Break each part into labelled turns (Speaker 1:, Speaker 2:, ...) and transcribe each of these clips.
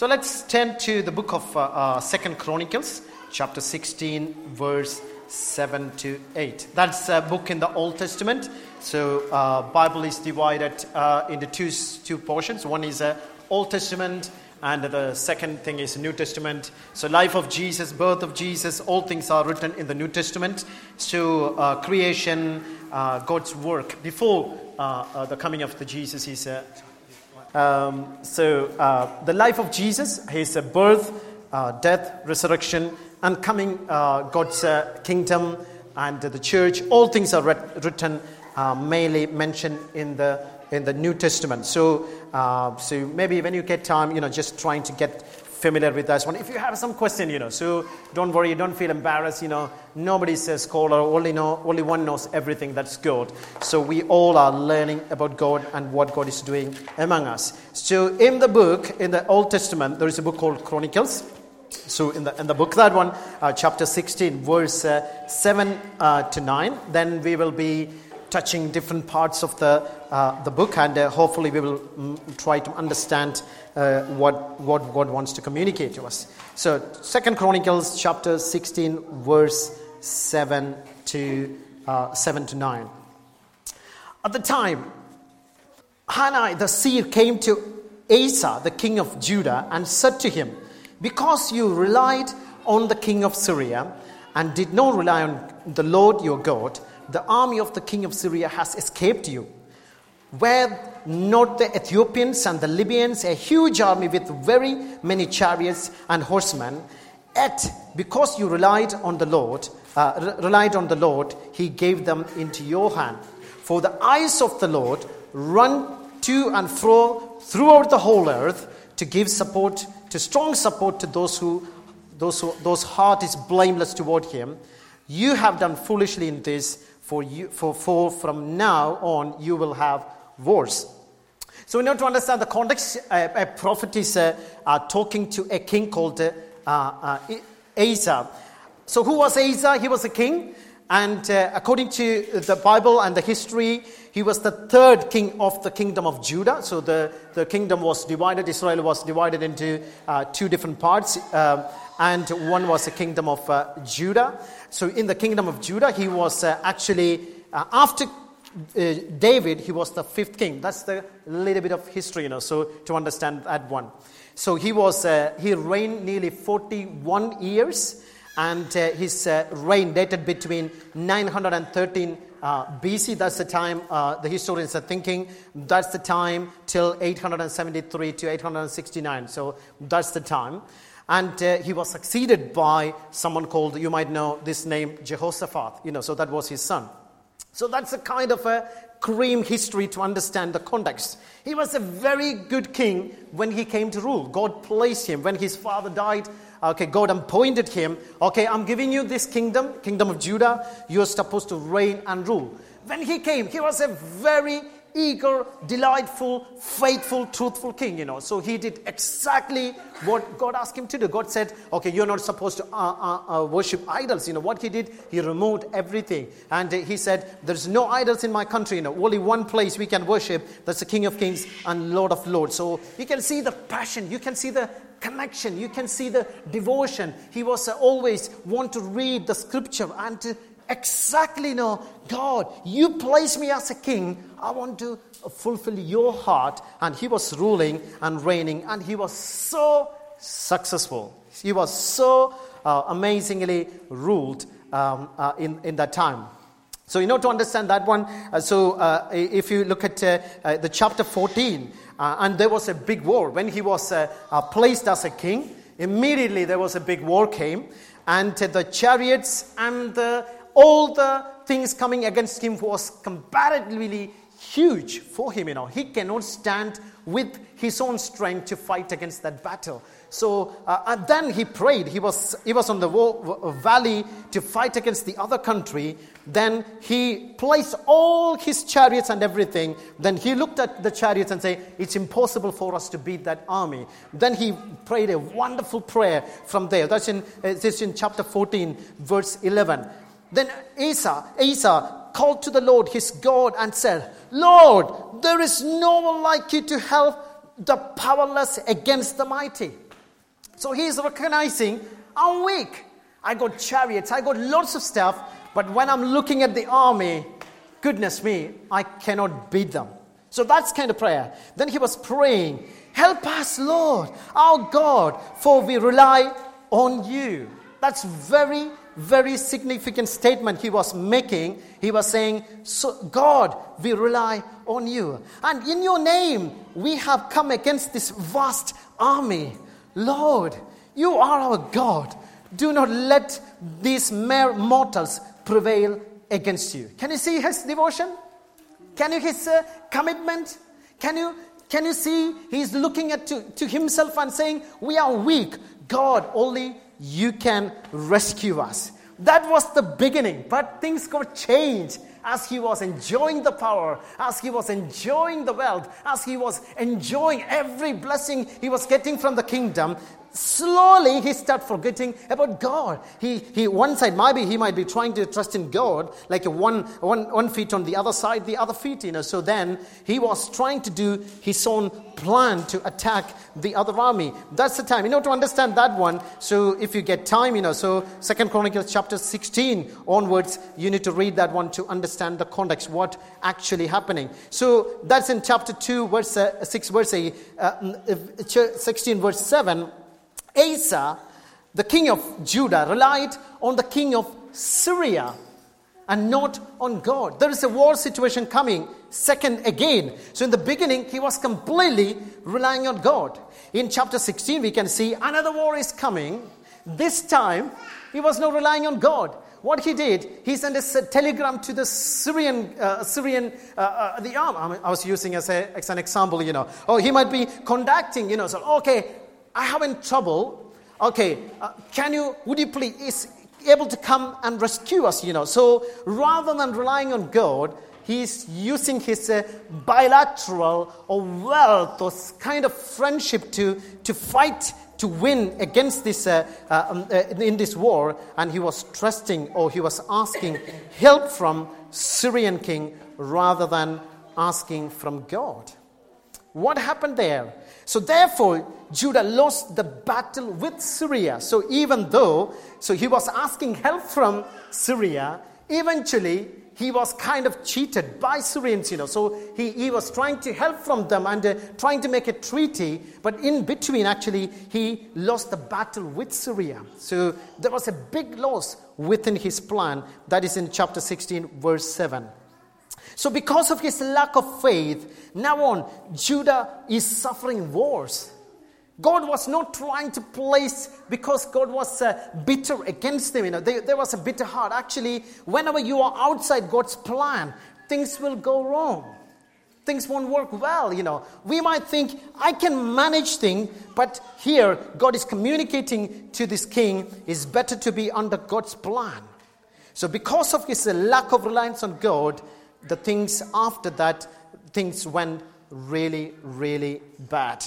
Speaker 1: So let's turn to the book of uh, uh, Second Chronicles, chapter 16, verse 7 to 8. That's a book in the Old Testament. So uh, Bible is divided uh, into two, two portions. One is uh, Old Testament, and the second thing is New Testament. So life of Jesus, birth of Jesus, all things are written in the New Testament. So uh, creation, uh, God's work before the coming of the Jesus is. Um, so uh, the life of Jesus, his birth, uh, death, resurrection, and coming uh, God's uh, kingdom and the church, all things are writ- written uh, mainly mentioned in the in the New Testament. So, uh, so maybe when you get time, you know, just trying to get familiar with one. If you have some question, you know, so don't worry, don't feel embarrassed. You know, nobody's a scholar. Only know, only one knows everything. That's good. So we all are learning about God and what God is doing among us. So in the book, in the Old Testament, there is a book called Chronicles. So in the in the book, that one, uh, chapter 16, verse uh, 7 uh, to 9. Then we will be touching different parts of the, uh, the book, and uh, hopefully we will mm, try to understand uh, what, what God wants to communicate to us. So, Second Chronicles chapter 16, verse 7 to, uh, 7 to 9. At the time, Hanani the seer came to Asa, the king of Judah, and said to him, Because you relied on the king of Syria and did not rely on the Lord your God, the army of the king of Syria has escaped you. Were not the Ethiopians and the Libyans a huge army with very many chariots and horsemen? Yet, because you relied on the Lord, uh, re- relied on the Lord, He gave them into your hand. For the eyes of the Lord run to and fro throughout the whole earth to give support, to strong support to those who, those who, those heart is blameless toward Him. You have done foolishly in this, for, you, for, for from now on you will have wars. So we need to understand the context. A, a prophet is uh, uh, talking to a king called uh, uh, Asa. So who was Asa? He was a king. And uh, according to the Bible and the history, he was the third king of the kingdom of Judah. So the, the kingdom was divided, Israel was divided into uh, two different parts. Uh, and one was the kingdom of uh, Judah. So in the kingdom of Judah, he was uh, actually, uh, after uh, David, he was the fifth king. That's the little bit of history, you know, so to understand that one. So he was, uh, he reigned nearly 41 years, and uh, his uh, reign dated between 913 uh, BC. That's the time the historians are thinking. That's the time till 873 to 869. So that's the time. And he was succeeded by someone called, you might know this name, Jehoshaphat. You know, so that was his son. So that's a kind of a cream history to understand the context. He was a very good king when he came to rule. God placed him. When his father died, okay, God appointed him. Okay, I'm giving you this kingdom, kingdom of Judah. You're supposed to reign and rule. When he came, he was a very eager, delightful, faithful, truthful king, you know. So he did exactly what God asked him to do. God said, okay, you're not supposed to uh, uh, uh, worship idols. You know, what he did, he removed everything. And he said, there's no idols in my country, you know, only one place we can worship. That's the King of Kings and Lord of Lords. So you can see the passion, you can see the connection, you can see the devotion. He was uh, always want to read the scripture and to exactly know God, you place me as a king. I want to fulfill your heart. And he was ruling and reigning, and he was so successful. He was so uh, amazingly ruled um, uh, in, in that time. So, you know, to understand that one, uh, so uh, if you look at uh, uh, the chapter 14, uh, and there was a big war. When he was uh, placed as a king, immediately there was a big war came, and the chariots and the, all the things coming against him was comparatively huge for him. You know, he cannot stand with his own strength to fight against that battle. So uh, and then he prayed. He was he was on the wa- valley to fight against the other country. Then he placed all his chariots and everything. Then he looked at the chariots and said, "It's impossible for us to beat that army." Then he prayed a wonderful prayer from there. That's in it's in chapter 14, verse 11. Then Asa, Asa called to the Lord his God and said, Lord, there is no one like you to help the powerless against the mighty. So he is recognizing, I'm weak. I got chariots, I got lots of stuff, but when I'm looking at the army, goodness me, I cannot beat them. So that's kind of prayer. Then he was praying, Help us, Lord, our God, for we rely on you. That's very, very significant statement he was making. He was saying, so God, we rely on you. And in your name, we have come against this vast army. Lord, you are our God. Do not let these mere mortals prevail against you. Can you see his devotion? Can you his uh, commitment? Can you can you see he's looking at to, to himself and saying, We are weak. God, only you can rescue us. That was the beginning, but things got changed as he was enjoying the power, as he was enjoying the wealth, as he was enjoying every blessing he was getting from the kingdom, slowly he start forgetting about God. He, he one side, maybe he might be trying to trust in God, like one, one, one feet on the other side, the other feet, you know. So then he was trying to do his own plan to attack the other army. That's the time. You know, to understand that one, so if you get time, you know, so Second Chronicles chapter 16 onwards, you need to read that one to understand the context, what actually happening. So that's in chapter 2, verse uh, 6, verse uh, uh 16, verse 7 Asa, the king of Judah, relied on the king of Syria and not on God. There is a war situation coming, second again. So, in the beginning, he was completely relying on God. In chapter 16, we can see another war is coming. This time, he was not relying on God. What he did, he sent a telegram to the Syrian, uh, Syrian, uh, uh, the I was using as, a, as an example, you know. Oh, he might be conducting, you know. So, okay, I have in trouble. Okay, uh, can you, would you please, is able to come and rescue us, you know. So rather than relying on God, he's using his uh, bilateral or wealth or kind of friendship to, to fight to win against this uh, uh, um, uh, in this war and he was trusting or he was asking help from syrian king rather than asking from god what happened there so therefore, Judah lost the battle with Syria. So even though, so he was asking help from Syria, eventually he was kind of cheated by Syrians, you know. So he, he was trying to help from them and uh, trying to make a treaty, but in between, actually, he lost the battle with Syria. So there was a big loss within his plan. That is in chapter 16, verse 7. So, because of his lack of faith, now on, Judah is suffering wars. God was not trying to place because God was uh, bitter against them. You know, there, there was a bitter heart. Actually, whenever you are outside God's plan, things will go wrong. Things won't work well, you know. We might think, I can manage things, but here God is communicating to this king, it's better to be under God's plan. So, because of his lack of reliance on God, the things after that, things went really, really bad.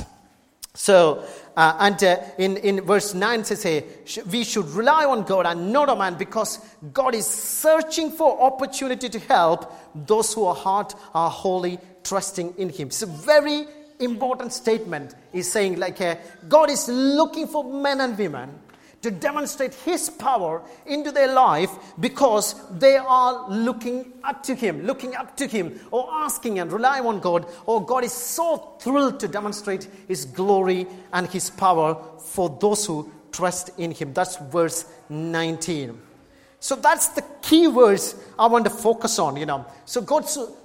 Speaker 1: So, uh, and uh, in, in verse 9 says, hey, we should rely on God and not on man because God is searching for opportunity to help those who are heart are wholly trusting in Him. It's a very important statement. He's saying, like, uh, God is looking for men and women to demonstrate His power into their life because they are looking up to Him, looking up to Him, or asking and relying on God. Oh, God is so thrilled to demonstrate His glory and His power for those who trust in Him. That's verse 19. So that's the key verse I want to focus on, you know. So God,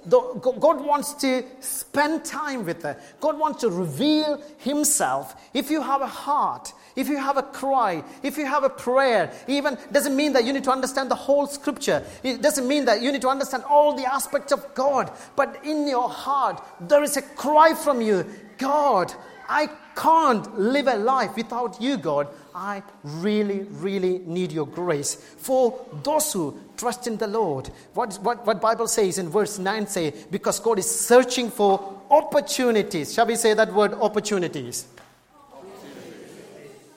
Speaker 1: God wants to spend time with her. God wants to reveal Himself. If you have a heart, if you have a cry, if you have a prayer, even doesn't mean that you need to understand the whole scripture. It doesn't mean that you need to understand all the aspects of God. But in your heart, there is a cry from you God, I can't live a life without you, God. I really, really need your grace. For those who trust in the Lord, what, what, what Bible says in verse 9 say, because God is searching for opportunities. Shall we say that word opportunities?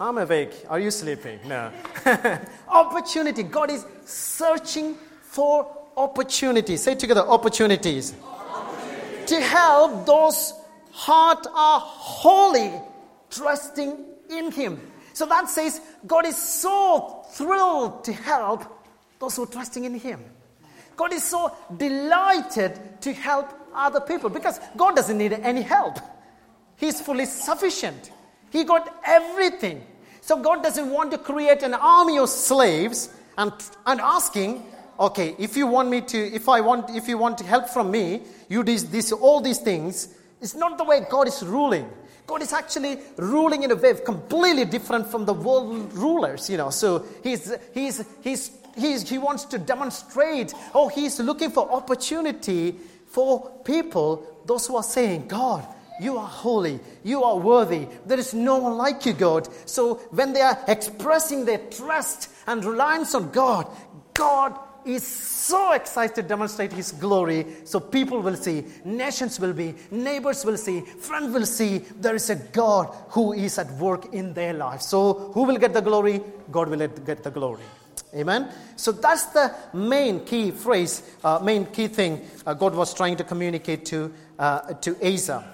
Speaker 1: I'm awake. Are you sleeping? No. Opportunity. God is searching for opportunities. Say together opportunities. opportunities. To help those heart are holy, trusting in Him. So that says God is so thrilled to help those who are trusting in Him. God is so delighted to help other people because God doesn't need any help. He's fully sufficient. He got everything. So God doesn't want to create an army of slaves and, and asking, okay, if you want me to, if I want, if you want help from me, you do this, all these things. It's not the way God is ruling. God is actually ruling in a way completely different from the world rulers, you know. So he's, he's, he's, he's, he wants to demonstrate, oh, he's looking for opportunity for people, those who are saying, God, you are holy. You are worthy. There is no one like you, God. So when they are expressing their trust and reliance on God, God is so excited to demonstrate His glory. So people will see, nations will be, neighbors will see, friends will see there is a God who is at work in their lives. So who will get the glory? God will get the glory. Amen. So that's the main key phrase, uh, main key thing uh, God was trying to communicate to uh, to Asa.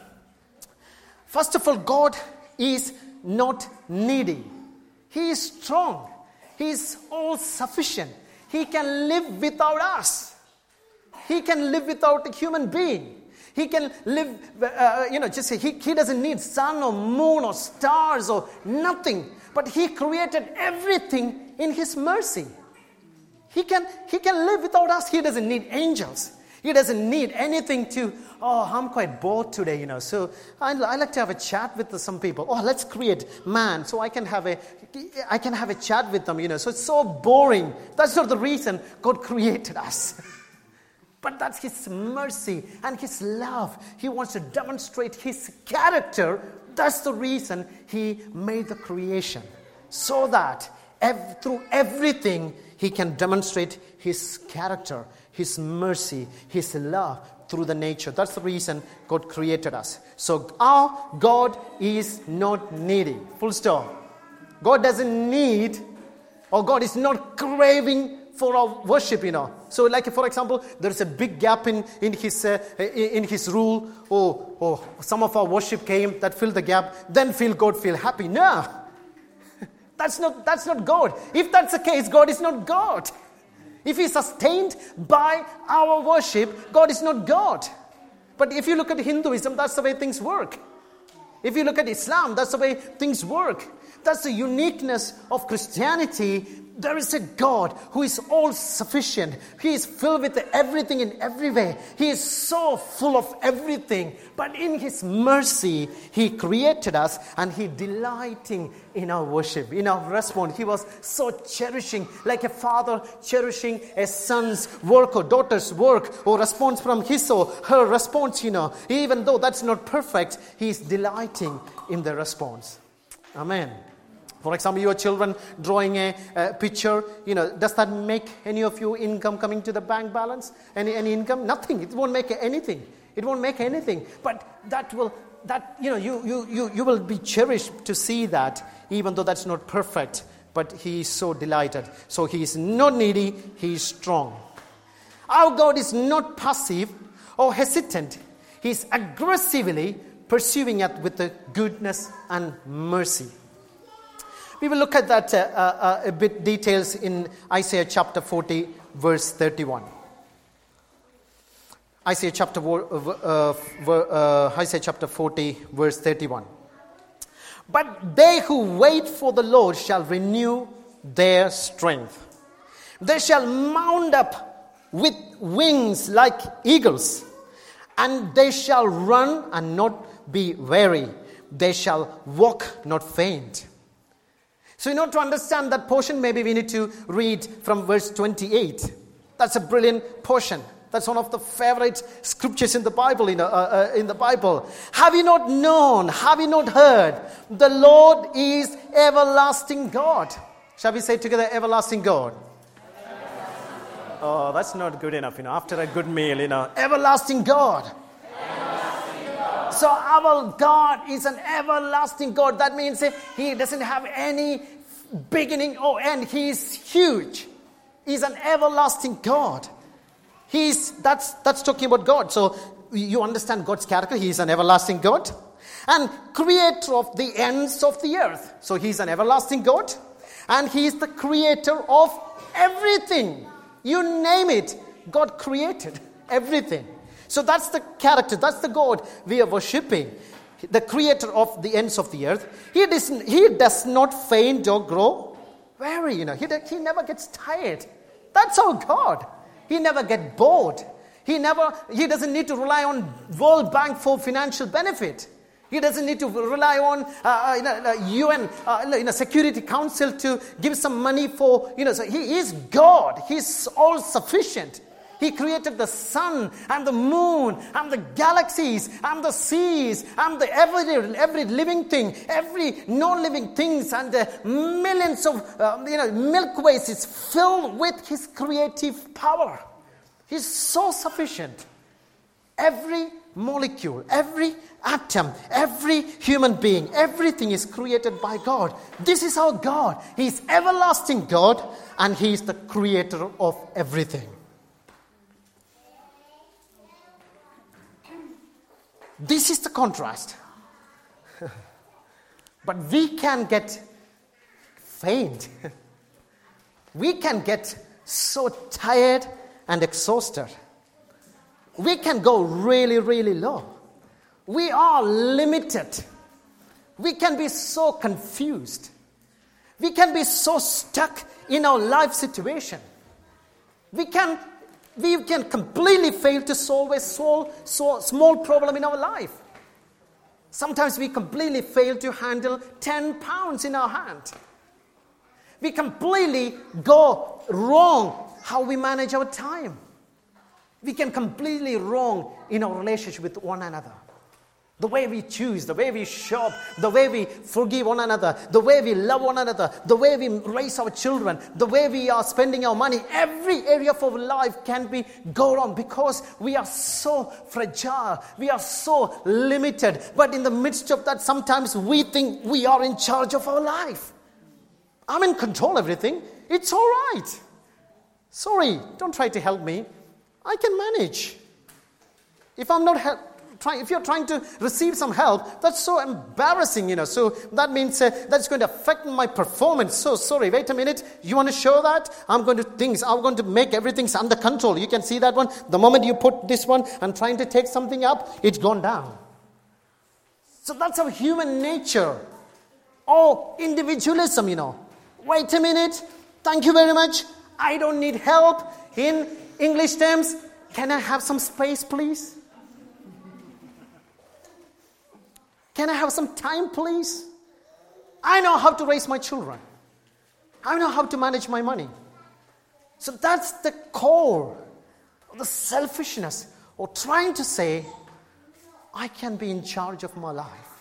Speaker 1: First of all, God is not needy. He is strong. He is all sufficient. He can live without us. He can live without a human being. He can live, uh, you know, just he, he doesn't need sun or moon or stars or nothing. But he created everything in his mercy. He can, he can live without us. He doesn't need angels. He doesn't need anything to, oh, I'm quite bored today, you know. So I, I like to have a chat with some people. Oh, let's create man so I can have a, I can have a chat with them, you know. So it's so boring. That's not the reason God created us. but that's His mercy and His love. He wants to demonstrate His character. That's the reason He made the creation. So that ev- through everything, He can demonstrate His character his mercy, His love through the nature. That's the reason God created us. So our God is not needy. Full stop. God doesn't need, or God is not craving for our worship, you know. So, like for example, there's a big gap in, in, his, uh, in his rule. Oh, oh, some of our worship came that filled the gap. Then feel God feel happy. No, that's not, that's not God. If that's the case, God is not God. If He's sustained by our worship, God is not God. But if you look at Hinduism, that's the way things work. If you look at Islam, that's the way things work. That's the uniqueness of Christianity there is a God who is all sufficient. He is filled with everything in every way. He is so full of everything. But in His mercy, He created us and He delighting in our worship, in our response. He was so cherishing, like a father cherishing a son's work or daughter's work or response from his or her response, you know. Even though that's not perfect, He is delighting in the response. Amen. For example, your children drawing a, a, picture, you know, does that make any of your income coming to the bank balance? Any, any income? Nothing. It won't make anything. It won't make anything. But that will, that, you know, you, you, you, you will be cherished to see that, even though that's not perfect. But he is so delighted. So he is not needy, he is strong. Our God is not passive or hesitant. He is aggressively pursuing it with the goodness and mercy. We will look at that uh, uh, a bit details in Isaiah chapter 40, verse 31. Isaiah chapter, uh, uh, Isaiah chapter 40, verse 31. But they who wait for the Lord shall renew their strength. They shall mount up with wings like eagles, and they shall run and not be weary. They shall walk, not faint. So, in order to understand that portion, maybe we need to read from verse 28. That's a brilliant portion. That's one of the favorite scriptures in the Bible. In, uh, uh, in the Bible, have you not known? Have you not heard? The Lord is everlasting God. Shall we say together, everlasting God? Oh, that's not good enough. You know, after a good meal, you know, everlasting God. So our God is an everlasting God. That means He doesn't have any beginning or end. He is huge. He's an everlasting God. He's that's that's talking about God. So you understand God's character. He is an everlasting God. and creator of the ends of the earth. So he's an everlasting God and he is the creator of everything. You name it, God created everything. So that's the character, that's the God we are worshipping. The creator of the ends of the earth. He does, he does not faint or grow weary, you know. He, he never gets tired. That's our God. He never gets bored. He never, he doesn't need to rely on World Bank for financial benefit. He doesn't need to rely on uh, you know, UN, uh, you know, Security Council to give some money for, you know, so he is God. He's all sufficient. He created the sun and the moon and the galaxies and the seas and the every, every living thing, every non-living things and the millions of uh, you know, milkways is filled with his creative power. He's so sufficient. Every molecule, every atom, every human being, everything is created by God. This is our God. He's everlasting God and He is the creator of everything. This is the contrast. but we can get faint. we can get so tired and exhausted. We can go really, really low. We are limited. We can be so confused. We can be so stuck in our life situation. We can, we can completely fail to solve a small, small problem in our life. Sometimes we completely fail to handle 10 pounds in our hand. We completely go wrong how we manage our time. We can completely wrong in our relationship with one another. The way we choose, the way we shop, the way we forgive one another, the way we love one another, the way we raise our children, the way we are spending our money, every area of our life can be go wrong because we are so fragile, we are so limited. But in the midst of that, sometimes we think we are in charge of our life. I'm in control of everything. It's all right. Sorry, don't try to help me. I can manage. If I'm not help, if you're trying to receive some help, that's so embarrassing, you know. So that means uh, that's going to affect my performance. So sorry, wait a minute. You want to show that? I'm going to things. I'm going to make everything's under control. You can see that one. The moment you put this one and trying to take something up, it's gone down. So that's our human nature. Oh, individualism, you know. Wait a minute. Thank you very much. I don't need help. In English terms, can I have some space, please? Can I have some time, please? I know how to raise my children. I know how to manage my money. So that's the core of the selfishness or trying to say, I can be in charge of my life.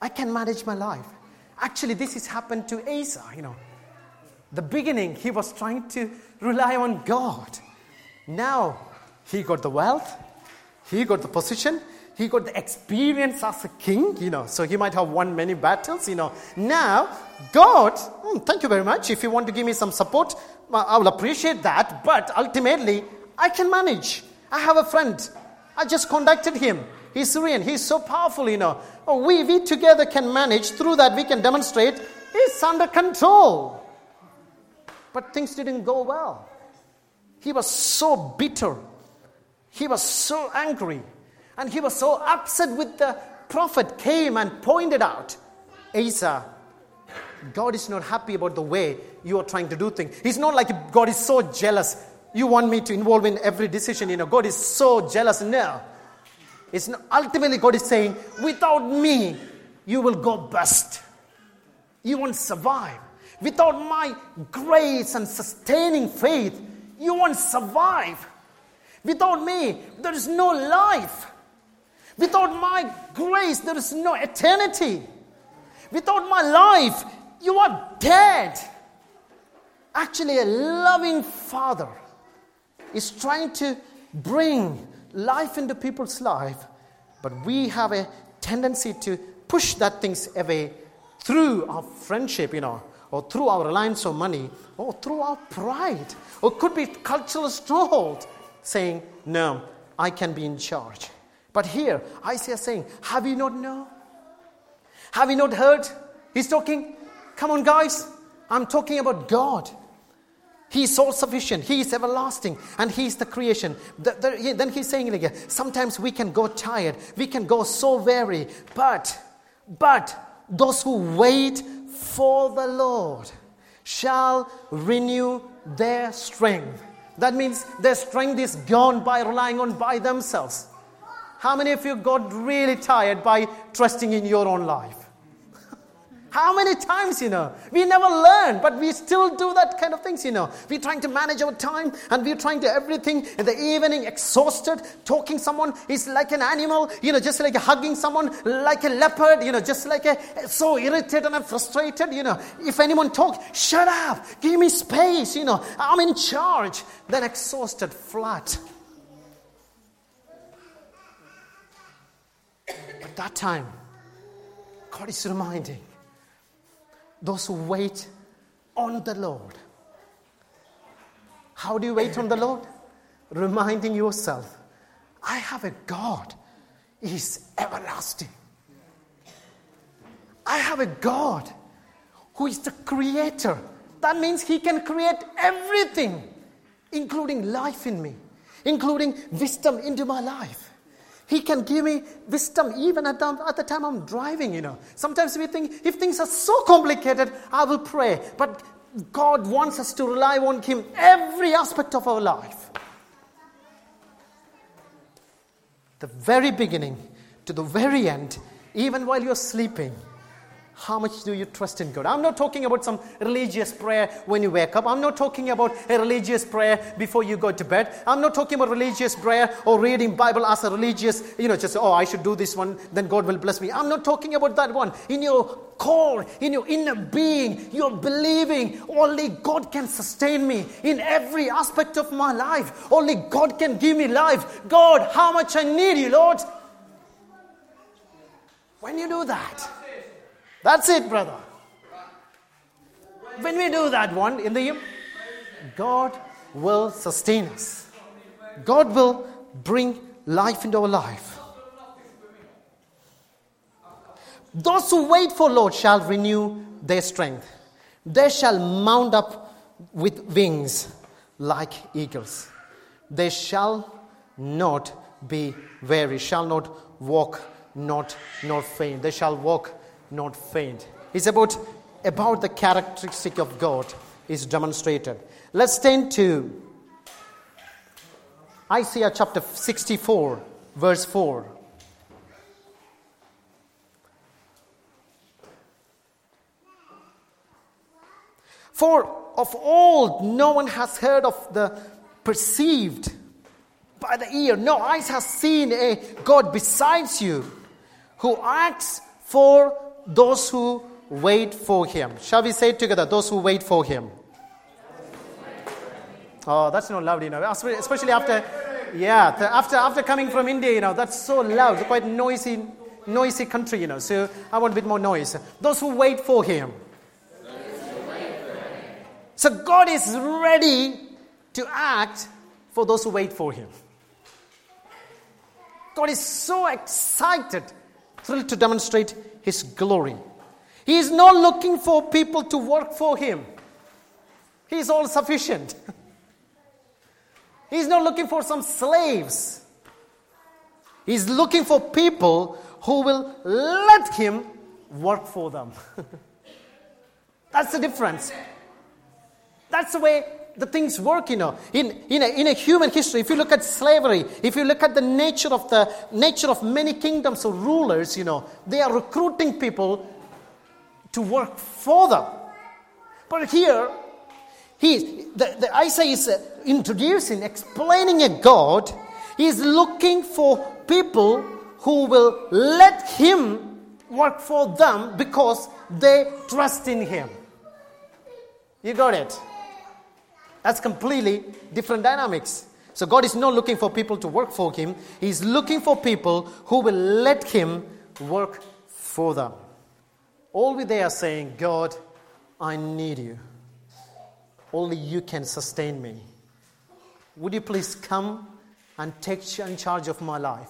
Speaker 1: I can manage my life. Actually, this has happened to Asa, you know. The beginning, he was trying to rely on God. Now, he got the wealth, he got the position, he got the experience as a king, you know, so he might have won many battles, you know. Now, God, mm, thank you very much. If you want to give me some support, I will appreciate that. But ultimately, I can manage. I have a friend. I just contacted him. He's Syrian. He's so powerful, you know. Oh, we, we together can manage. Through that, we can demonstrate he's under control. But things didn't go well. He was so bitter. He was so angry. And he was so upset with the prophet came and pointed out, Asa, God is not happy about the way you are trying to do things. He's not like God is so jealous. You want me to involve in every decision. You know, God is so jealous. No. It's not, ultimately God is saying, without me, you will go bust. You won't survive. Without my grace and sustaining faith, you won't survive. Without me, there is no life. Without my grace, there is no eternity. Without my life, you are dead. Actually, a loving father is trying to bring life into people's life, but we have a tendency to push that things away through our friendship, you know, or through our reliance on money, or through our pride, or could be cultural stronghold, saying, No, I can be in charge. But here, Isaiah is saying, Have you not known? Have you not heard? He's talking, Come on, guys, I'm talking about God. He is all sufficient. He is everlasting. And He is the creation. The, the, then He's saying again, sometimes we can go tired. We can go so weary. But, but, those who wait for the Lord shall renew their strength. That means their strength is gone by relying on by themselves. How many of you got really tired by trusting in your own life? How many times, you know? We never learn, but we still do that kind of things, you know. We're trying to manage our time and we're trying to everything in the evening, exhausted, talking someone is like an animal, you know, just like hugging someone like a leopard, you know, just like a so irritated and frustrated, you know. If anyone talks, shut up, give me space, you know, I'm in charge. Then exhausted, flat. That time, God is reminding those who wait on the Lord. How do you wait on the Lord? Reminding yourself, I have a God. He's everlasting. I have a God who is the creator. That means He can create everything, including life in me, including wisdom into my life. He can give me wisdom even at the, at the time I'm driving, you know. Sometimes we think if things are so complicated, I will pray. But God wants us to rely on Him every aspect of our life. The very beginning to the very end, even while you're sleeping, how much do you trust in God? I'm not talking about some religious prayer when you wake up. I'm not talking about a religious prayer before you go to bed. I'm not talking about religious prayer or reading Bible as a religious, you know, just, oh, I should do this one, then God will bless me. I'm not talking about that one. In your core, in your inner being, you're believing only God can sustain me in every aspect of my life. Only God can give me life. God, how much I need you, Lord. When you do that, that's it, brother. When we do that one in the God will sustain us. God will bring life into our life. Those who wait for the Lord shall renew their strength. They shall mount up with wings like eagles. They shall not be weary, shall not walk, not nor faint. They shall walk not faint. It's about, about the characteristic of God is demonstrated. Let's turn to Isaiah chapter 64, verse 4. For of old no one has heard of the perceived by the ear, no eyes has seen a God besides you who acts for those who wait for him. Shall we say together? Those who wait for him. Oh, that's not loud, know, especially after, yeah, after, after coming from India, you know, that's so loud, quite noisy, noisy country, you know, so I want a bit more noise. Those who wait for him. So God is ready to act for those who wait for him. God is so excited, thrilled to demonstrate his glory. He is not looking for people to work for him. He is all sufficient. He's not looking for some slaves. He's looking for people who will let him work for them. That's the difference. That's the way the things work, you know. In, in, a, in a human history, if you look at slavery, if you look at the nature of the nature of many kingdoms or rulers, you know, they are recruiting people to work for them. But here, he, the, the Isaiah is uh, introducing, explaining a God. He is looking for people who will let him work for them because they trust in him. You got it? That's completely different dynamics. So God is not looking for people to work for Him, He's looking for people who will let Him work for them. All they are saying, God, I need you. Only you can sustain me. Would you please come and take charge of my life?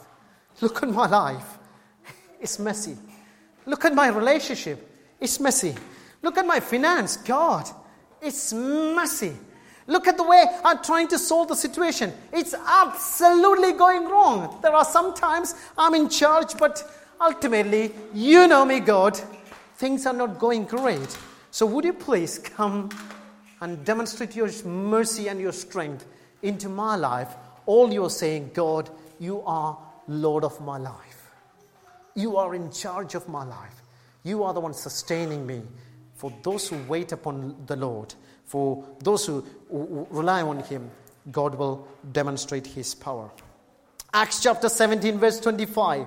Speaker 1: Look at my life. It's messy. Look at my relationship. It's messy. Look at my finance. God, it's messy. Look at the way I'm trying to solve the situation. It's absolutely going wrong. There are some times I'm in charge, but ultimately, you know me, God, things are not going great. So, would you please come and demonstrate your mercy and your strength into my life? All you're saying, God, you are Lord of my life. You are in charge of my life. You are the one sustaining me. For those who wait upon the Lord, for those who, rely on Him, God will demonstrate His power. Acts chapter 17, verse 25.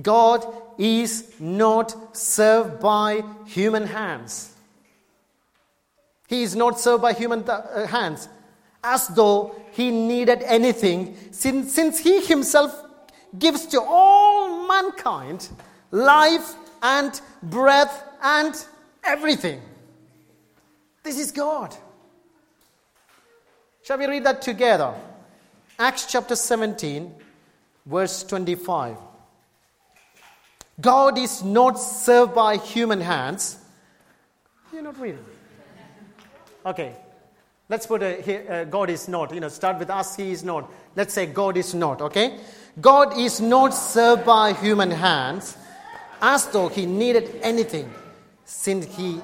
Speaker 1: God is not served by human hands. He is not served by human th- uh, hands as though he needed anything, since, since he himself gives to all mankind life and breath and everything. This is God. Shall we read that together? Acts chapter 17, verse 25. God is not served by human hands. You're not reading. Okay, let's put a uh, God is not. You know, start with us, He is not. Let's say God is not, okay? God is not served by human hands as though He needed anything, since He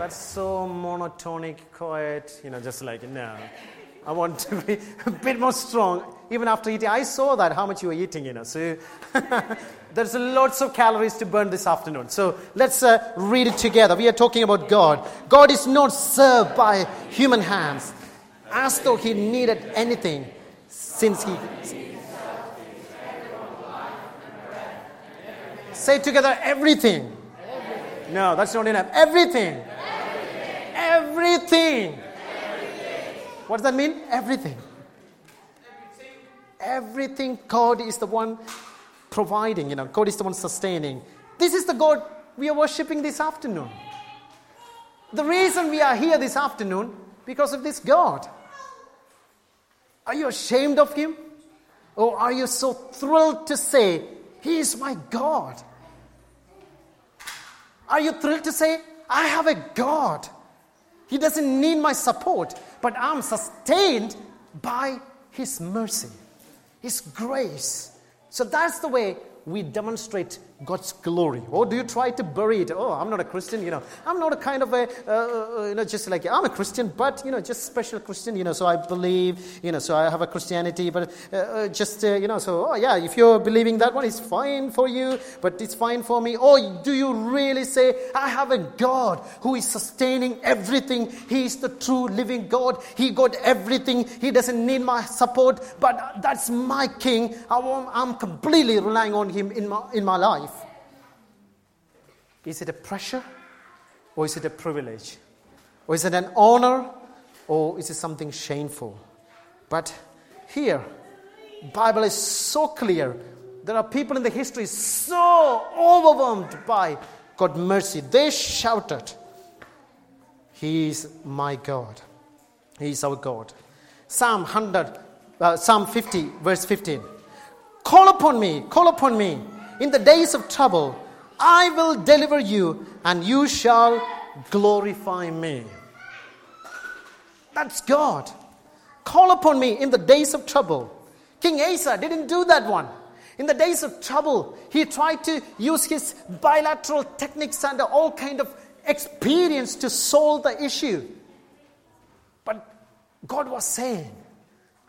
Speaker 1: that's so monotonic, quiet, you know, just like, no. I want to be a bit more strong. Even after eating, I saw that, how much you were eating, you know. So there's lots of calories to burn this afternoon. So let's uh, read it together. We are talking about God. God is not served by human hands as though he needed anything since he. Say together everything. everything. No, that's not enough. Everything. Everything. Everything. What does that mean? Everything. Everything. God is the one providing, you know, God is the one sustaining. This is the God we are worshiping this afternoon. The reason we are here this afternoon because of this God. Are you ashamed of him? Or are you so thrilled to say, He is my God? Are you thrilled to say, I have a God he doesn't need my support, but I'm sustained by His mercy, His grace. So that's the way we demonstrate God's glory. Or do you try to bury it? Oh, I'm not a Christian, you know. I'm not a kind of a, uh, uh, you know, just like, I'm a Christian, but, you know, just special Christian, you know, so I believe, you know, so I have a Christianity, but uh, uh just, uh, you know, so, oh, yeah, if you're believing that one, it's fine for you, but it's fine for me. Or do you really say, I have a God who is sustaining everything? He is the true living God. He got everything. He doesn't need my support, but that's my King. I'm completely relying on Him in my, in my life. Is it a pressure or is it a privilege? Or is it an honor or is it something shameful? But here, Bible is so clear. There are people in the history so overwhelmed by God's mercy. They shouted, He is my God. He is our God. Psalm 100, uh, Psalm 50, verse 15. Call upon me, call upon me in the days of trouble I will deliver you, and you shall glorify me. That's God. Call upon me in the days of trouble. King Asa didn't do that one. In the days of trouble, he tried to use his bilateral techniques and all kind of experience to solve the issue. But God was saying,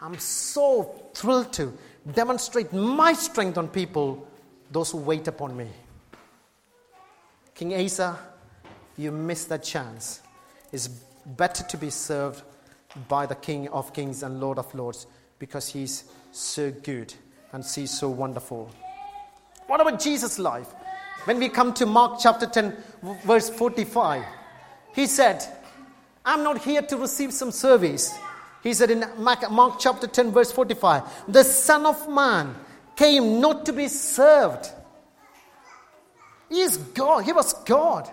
Speaker 1: I'm so thrilled to demonstrate my strength on people, those who wait upon me. King Asa, you missed that chance. It's better to be served by the King of Kings and Lord of Lords because he's so good and he's so wonderful. What about Jesus' life? When we come to Mark chapter 10, verse 45, he said, I'm not here to receive some service. He said in Mark chapter 10, verse 45, the Son of Man came not to be served is God. He was God.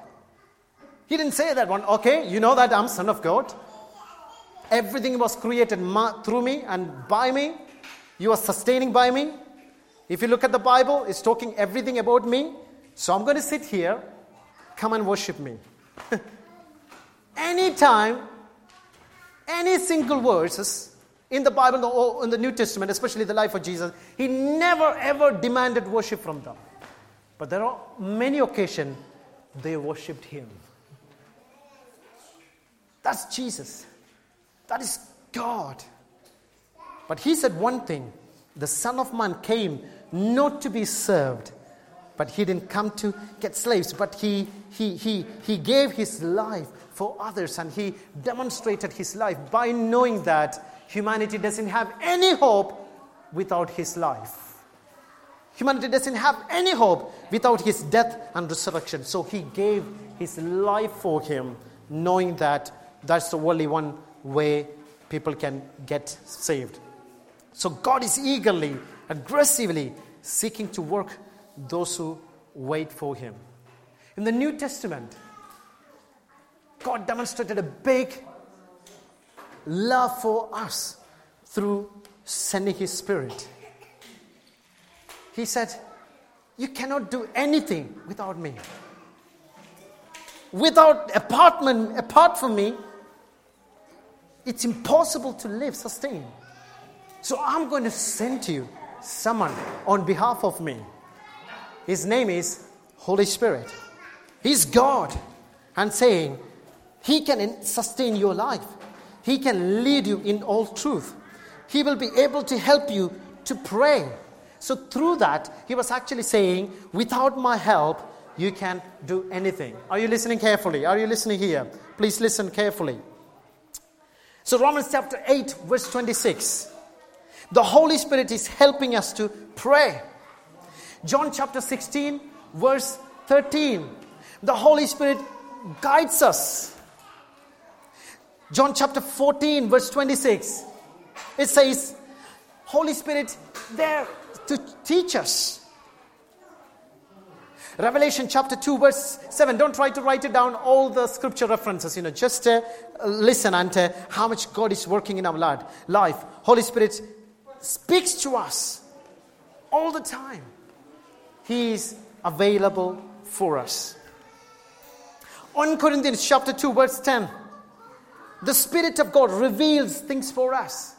Speaker 1: He didn't say that one, okay, you know that I'm Son of God. Everything was created through me and by me. You are sustaining by me. If you look at the Bible, it's talking everything about me. So I'm going to sit here. Come and worship me. Anytime, any single verses in the Bible, in the New Testament, especially the life of Jesus, he never ever demanded worship from them. But there are many occasions they worshipped him. That's Jesus. That is God. But he said one thing the Son of Man came not to be served, but he didn't come to get slaves, but he, he, he, he gave his life for others and he demonstrated his life by knowing that humanity doesn't have any hope without his life. Humanity doesn't have any hope without his death and resurrection. So he gave his life for him, knowing that that's the only one way people can get saved. So God is eagerly, aggressively seeking to work those who wait for Him. In the New Testament, God demonstrated a big love for us through sending His Spirit. He said, You cannot do anything without me. Without apartment, apart from me, it's impossible to live, sustain. So I'm going to send you someone on behalf of me. His name is Holy Spirit. He's God and saying, He can sustain your life. He can lead you in all truth. He will be able to help you to pray. So, through that, he was actually saying, Without my help, you can do anything. Are you listening carefully? Are you listening here? Please listen carefully. So, Romans chapter 8, verse 26. The Holy Spirit is helping us to pray. John chapter 16, verse 13. The Holy Spirit guides us. John chapter 14, verse 26. It says, Holy Spirit there to teach us. Revelation chapter 2, verse 7. Don't try to write it down, all the scripture references. You know, just uh, listen and uh, how much God is working in our life. Holy Spirit speaks to us all the time. He is available for us. 1 Corinthians chapter 2, verse 10. The Spirit of God reveals things for us.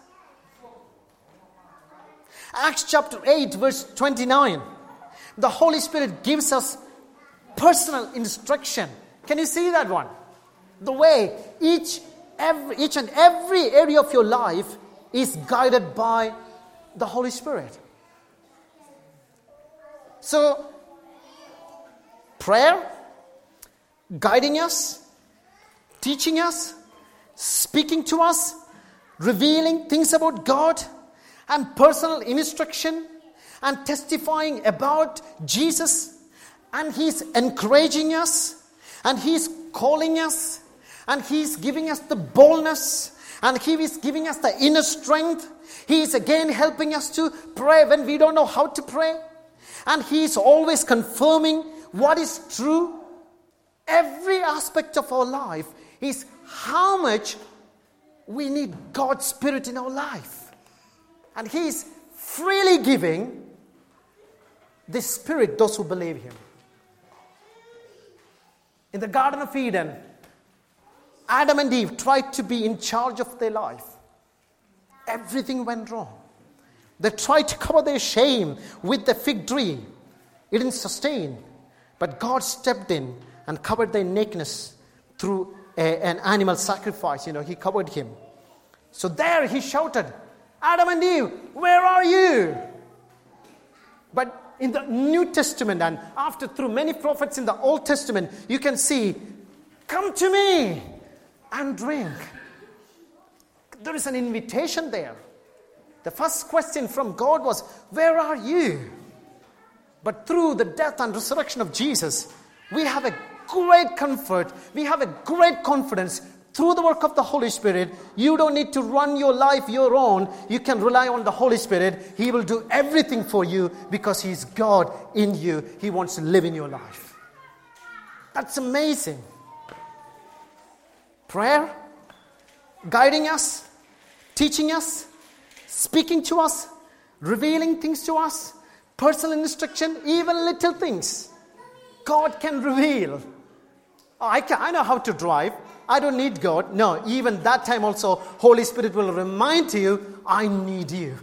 Speaker 1: Acts chapter 8, verse 29 the Holy Spirit gives us personal instruction. Can you see that one? The way each, every, each and every area of your life is guided by the Holy Spirit. So, prayer, guiding us, teaching us, speaking to us, revealing things about God, and personal instruction and testifying about Jesus, and He's encouraging us, and He's calling us, and He's giving us the boldness, and He is giving us the inner strength. He is again helping us to pray when we don't know how to pray, and He is always confirming what is true. Every aspect of our life is how much we need God's Spirit in our life. And He is freely giving the Spirit those who believe Him. In the Garden of Eden, Adam and Eve tried to be in charge of their life. Everything went wrong. They tried to cover their shame with the fig tree. It didn't sustain. But God stepped in and covered their nakedness through a, an animal sacrifice. You know, He covered him. So there He shouted, Adam and Eve, where are you? But in the New Testament and after through many prophets in the Old Testament, you can see, Come to me and drink. There is an invitation there. The first question from God was, Where are you? But through the death and resurrection of Jesus, we have a great comfort, we have a great confidence through the work of the Holy Spirit, you don't need to run your life your own. You can rely on the Holy Spirit. He will do everything for you because He's God in you. He wants to live in your life. That's amazing. Prayer, guiding us, teaching us, speaking to us, revealing things to us, personal instruction, even little things. God can reveal. I, can, I know how to drive. I don't need God. No, even that time also, Holy Spirit will remind you, I need you.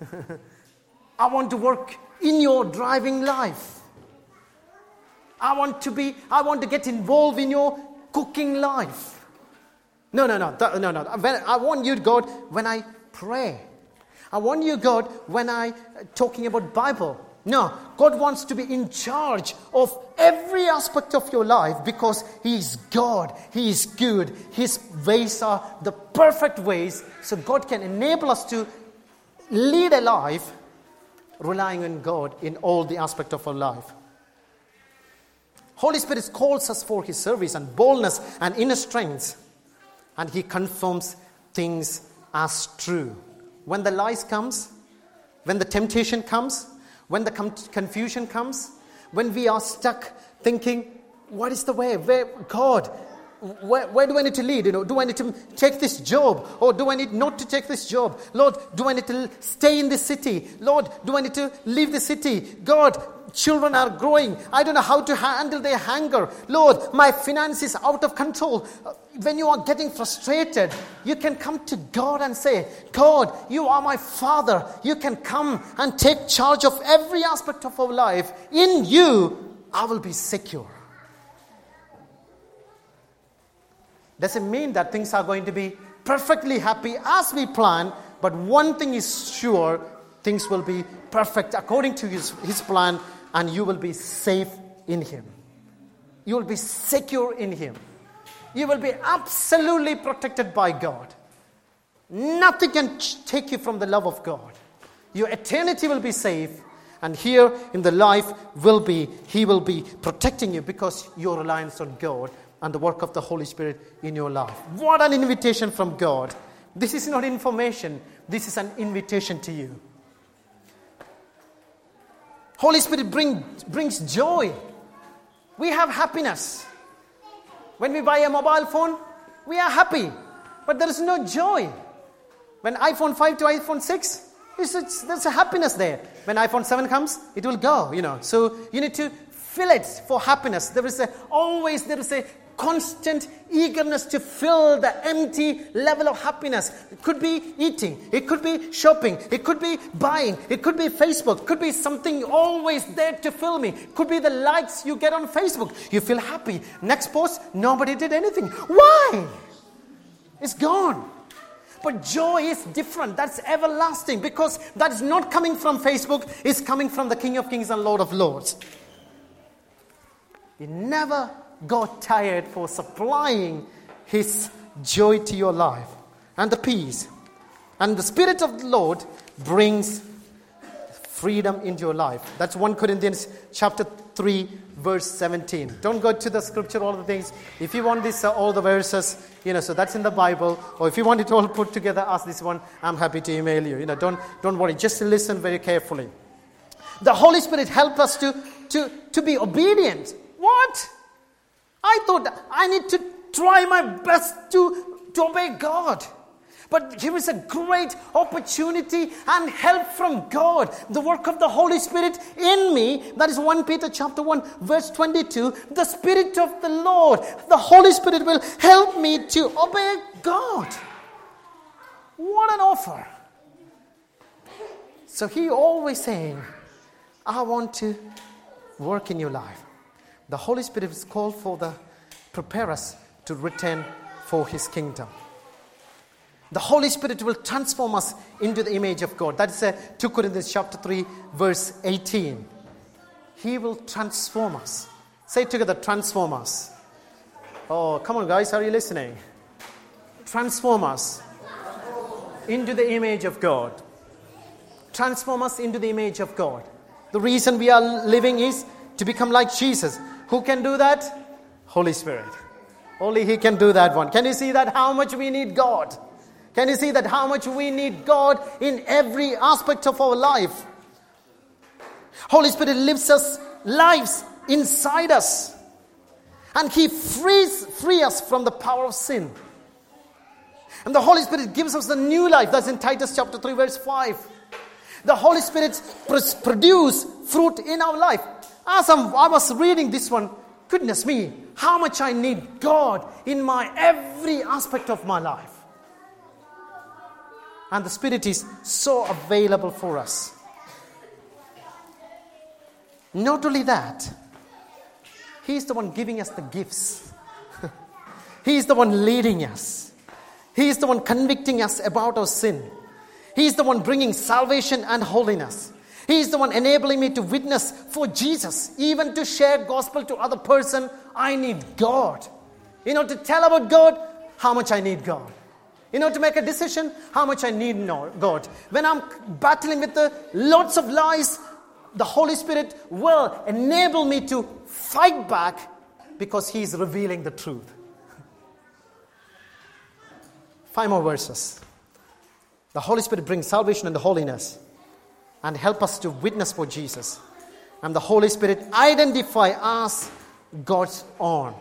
Speaker 1: I want to work in your driving life. I want to be, I want to get involved in your cooking life. No, no, no, no, no. I want you, God, when I pray. I want you, God, when I uh, talking about Bible. No, God wants to be in charge of every aspect of your life because He is God. He is good. His ways are the perfect ways. So God can enable us to lead a life relying on God in all the aspect of our life. Holy Spirit calls us for His service and boldness and inner strength, and He confirms things as true. When the lies comes, when the temptation comes, when the confusion comes, when we are stuck thinking, what is the way? Where, God, where, where, do I need to lead? You know, do I need to take this job? Or do I need not to take this job? Lord, do I need to stay in this city? Lord, do I need to leave the city? God, children are growing. I don't know how to handle their hunger. Lord, my finance is out of control. Uh, when you are getting frustrated, you can come to God and say, God, you are my Father. You can come and take charge of every aspect of our life. In you, I will be secure. Doesn't mean that things are going to be perfectly happy as we plan, but one thing is sure things will be perfect according to his, his plan, and you will be safe in Him. You will be secure in Him. You will be absolutely protected by God. Nothing can take you from the love of God. Your eternity will be safe, and here in the life will be, He will be protecting you because your reliance on God and the work of the Holy Spirit in your life. What an invitation from God! This is not information, this is an invitation to you. Holy Spirit bring, brings joy. We have happiness. When we buy a mobile phone, we are happy, but there is no joy. When iPhone 5 to iPhone 6, it's, it's, there's a happiness there. When iPhone 7 comes, it will go, you know. So you need to fill it for happiness. There is a, always there is a constant eagerness to fill the empty level of happiness. It could be eating, it could be shopping, it could be buying, it could be Facebook, it could be something always there to fill me. It could be the likes you get on Facebook. You feel happy. Next post, nobody did anything. Why? It's gone. But joy is different. That's everlasting because that is not coming from Facebook, it's coming from the King of Kings and Lord of Lords. He never got tired for supplying His joy to your life and the peace. And the Spirit of the Lord brings freedom into your life. That's 1 Corinthians chapter 3, verse 17. Don't go to the scripture, all the things. If you want this, uh, all the verses, you know, so that's in the Bible. Or if you want it all put together as this one, I'm happy to email you. You know, don't, don't worry. Just listen very carefully. The Holy Spirit help us to, to, to be obedient. What? I thought I need to try my best to, to obey God. But here is a great opportunity and help from God. The work of the Holy Spirit in me. That is 1 Peter chapter 1, verse 22. The Spirit of the Lord, the Holy Spirit will help me to obey God. What an offer. So he always saying, I want to work in your life. The Holy Spirit is called for the prepare us to return for his kingdom. The Holy Spirit will transform us into the image of God. That is uh, 2 Corinthians chapter 3, verse 18. He will transform us. Say together, transform us. Oh, come on, guys, are you listening? Transform us into the image of God. Transform us into the image of God. The reason we are living is to become like Jesus. Who can do that? Holy Spirit. Only He can do that one. Can you see that how much we need God? Can you see that how much we need God in every aspect of our life? Holy Spirit lives us lives inside us. And He frees free us from the power of sin. And the Holy Spirit gives us the new life. That's in Titus chapter 3, verse 5. The Holy Spirit produce fruit in our life. As I'm, I was reading this one, goodness me, how much I need God in my every aspect of my life. And the Spirit is so available for us. Not only that, He's the one giving us the gifts. He's the one leading us. He's the one convicting us about our sin. He's the one bringing salvation and holiness. He's the one enabling me to witness for Jesus, even to share gospel to other person. I need God. You know, to tell about God, how much I need God. You know, to make a decision, how much I need God. When I'm battling with the lots of lies, the Holy Spirit will enable me to fight back because He's revealing the truth. Five more verses. The Holy Spirit brings salvation and the holiness and help us to witness for Jesus. And the Holy Spirit identify us God's own,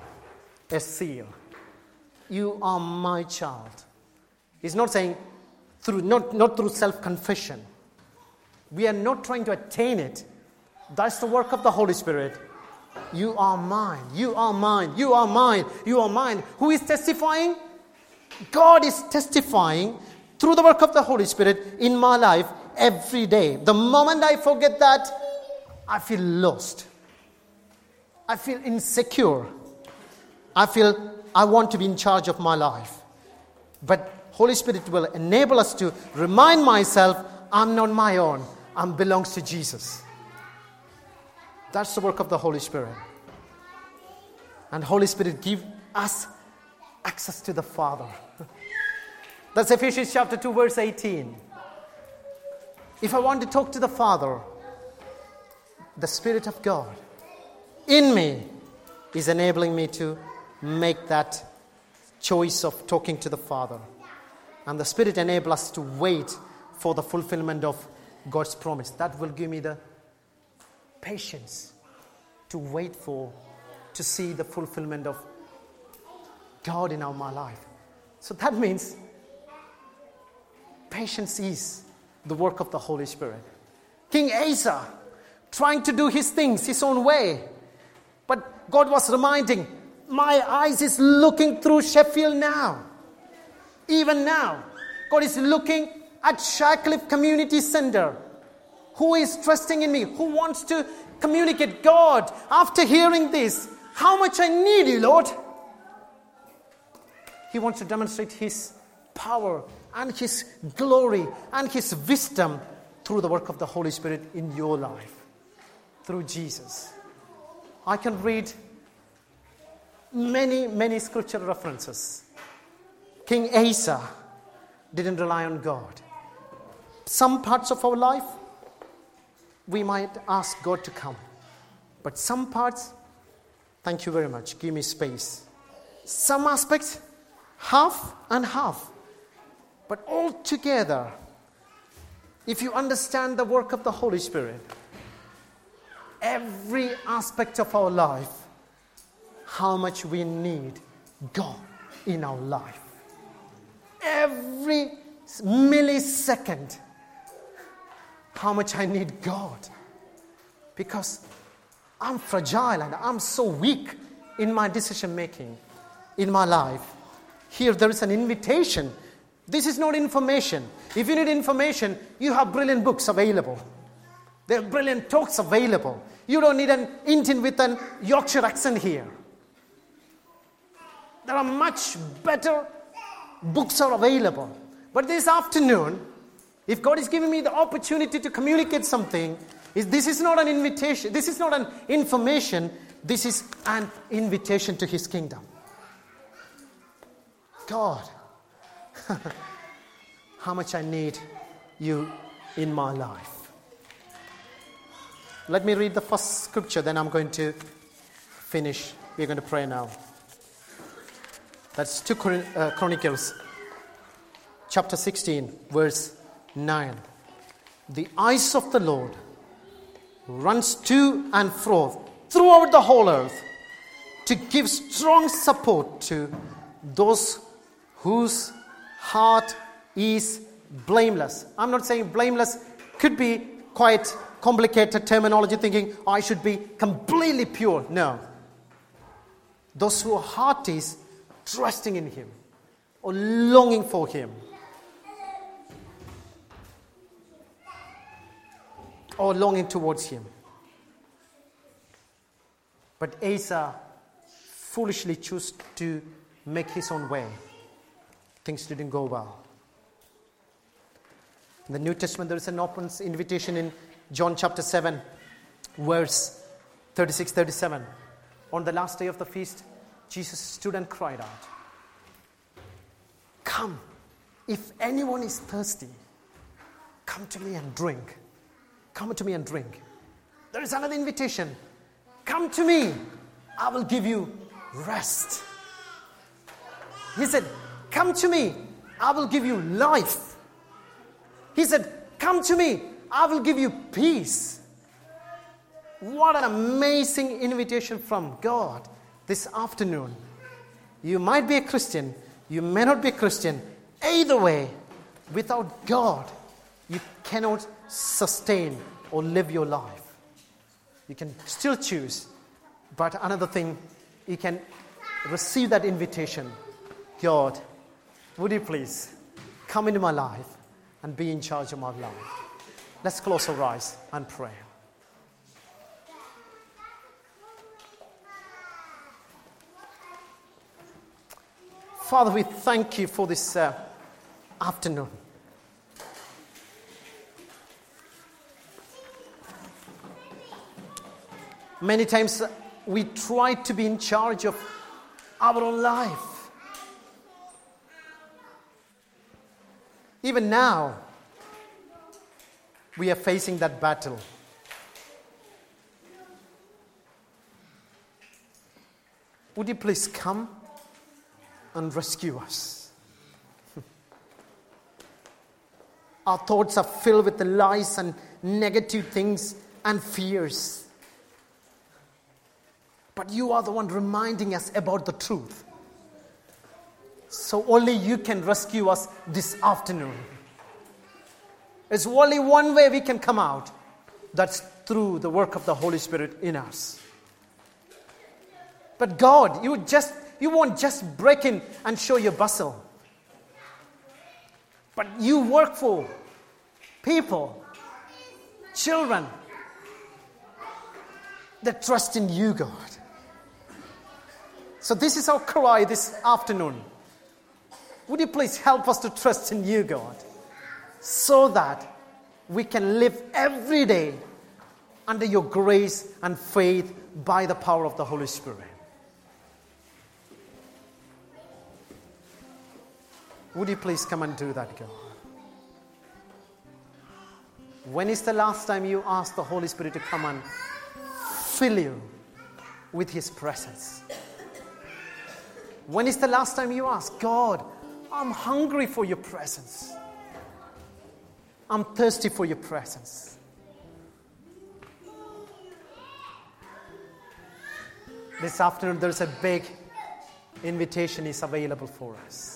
Speaker 1: a seal. You are my child. He's not saying through not, not through self-confession. We are not trying to attain it. That's the work of the Holy Spirit. You are mine. You are mine. You are mine. You are mine. Who is testifying? God is testifying through the work of the Holy Spirit in my life every day. The moment I forget that, I feel lost. I feel insecure. I feel I want to be in charge of my life. But Holy Spirit will enable us to remind myself I'm not my own. I belongs to Jesus. That's the work of the Holy Spirit. And Holy Spirit give us access to the Father. That's Ephesians chapter 2, verse 18. If I want to talk to the Father, the Spirit of God in me is enabling me to make that choice of talking to the Father. And the Spirit enables us to wait for the fulfillment of God's promise. That will give me the patience to wait for, to see the fulfillment of God in our, my life. So that means patience is the work of the Holy Spirit. King Asa, trying to do his things his own way. But God was reminding, my eyes is looking through Sheffield now. Even now. God is looking at Shackliffe Community Center. Who is trusting in me? Who wants to communicate? God, after hearing this, how much I need you, Lord. He wants to demonstrate His power and His glory and His wisdom through the work of the Holy Spirit in your life, through Jesus. I can read many, many scriptural references. King Asa didn't rely on God. Some parts of our life, we might ask God to come. But some parts, thank you very much, give me space. Some aspects, half and half. But altogether, if you understand the work of the Holy Spirit, every aspect of our life, how much we need God in our life. Every millisecond, how much I need God. Because I'm fragile and I'm so weak in my decision making in my life. Here, there is an invitation. This is not information. If you need information, you have brilliant books available. There are brilliant talks available. You don't need an Indian with an Yorkshire accent here. There are much better books are available. But this afternoon, if God is giving me the opportunity to communicate something, this is not an invitation, this is not an information, this is an invitation to His kingdom. God, how much I need you in my life. Let me read the first scripture, then I'm going to finish. We're going to pray now. That's 2 uh, Chronicles chapter 16, verse 9. The eyes of the Lord runs to and fro throughout the whole earth to give strong support to those whose heart is blameless. I'm not saying blameless could be quite complicated terminology, thinking I should be completely pure. No. Those whose heart is trusting in Him or longing for Him. Or longing towards Him. But Asa foolishly chose to make his own way. Things didn't go well. In the New Testament, there is an open invitation in John chapter 7, verse 36 37. On the last day of the feast, Jesus stood and cried out, Come, if anyone is thirsty, come to me and drink. Come to me and drink. There is another invitation. Come to me, I will give you rest. He said, Come to me, I will give you life. He said, Come to me, I will give you peace. What an amazing invitation from God this afternoon. You might be a Christian, you may not be a Christian. Either way, without God, you cannot sustain or live your life. You can still choose, but another thing, you can receive that invitation God, would you please come into my life and be in charge of my life? Let's close our eyes and pray. Father, we thank you for this uh, afternoon. Many times we try to be in charge of our own life. Even now, we are facing that battle. Would you please come and rescue us? Our thoughts are filled with lies and negative things and fears. But you are the one reminding us about the truth. So only you can rescue us this afternoon. It's only one way we can come out that's through the work of the Holy Spirit in us. But God, you just you won't just break in and show your bustle. But you work for people, children that trust in you, God. So, this is our cry this afternoon. Would you please help us to trust in you, God, so that we can live every day under your grace and faith by the power of the Holy Spirit? Would you please come and do that, God? When is the last time you asked the Holy Spirit to come and fill you with His presence? When is the last time you asked, God, I'm hungry for your presence? I'm thirsty for your presence. This afternoon, there's a big invitation is available for us.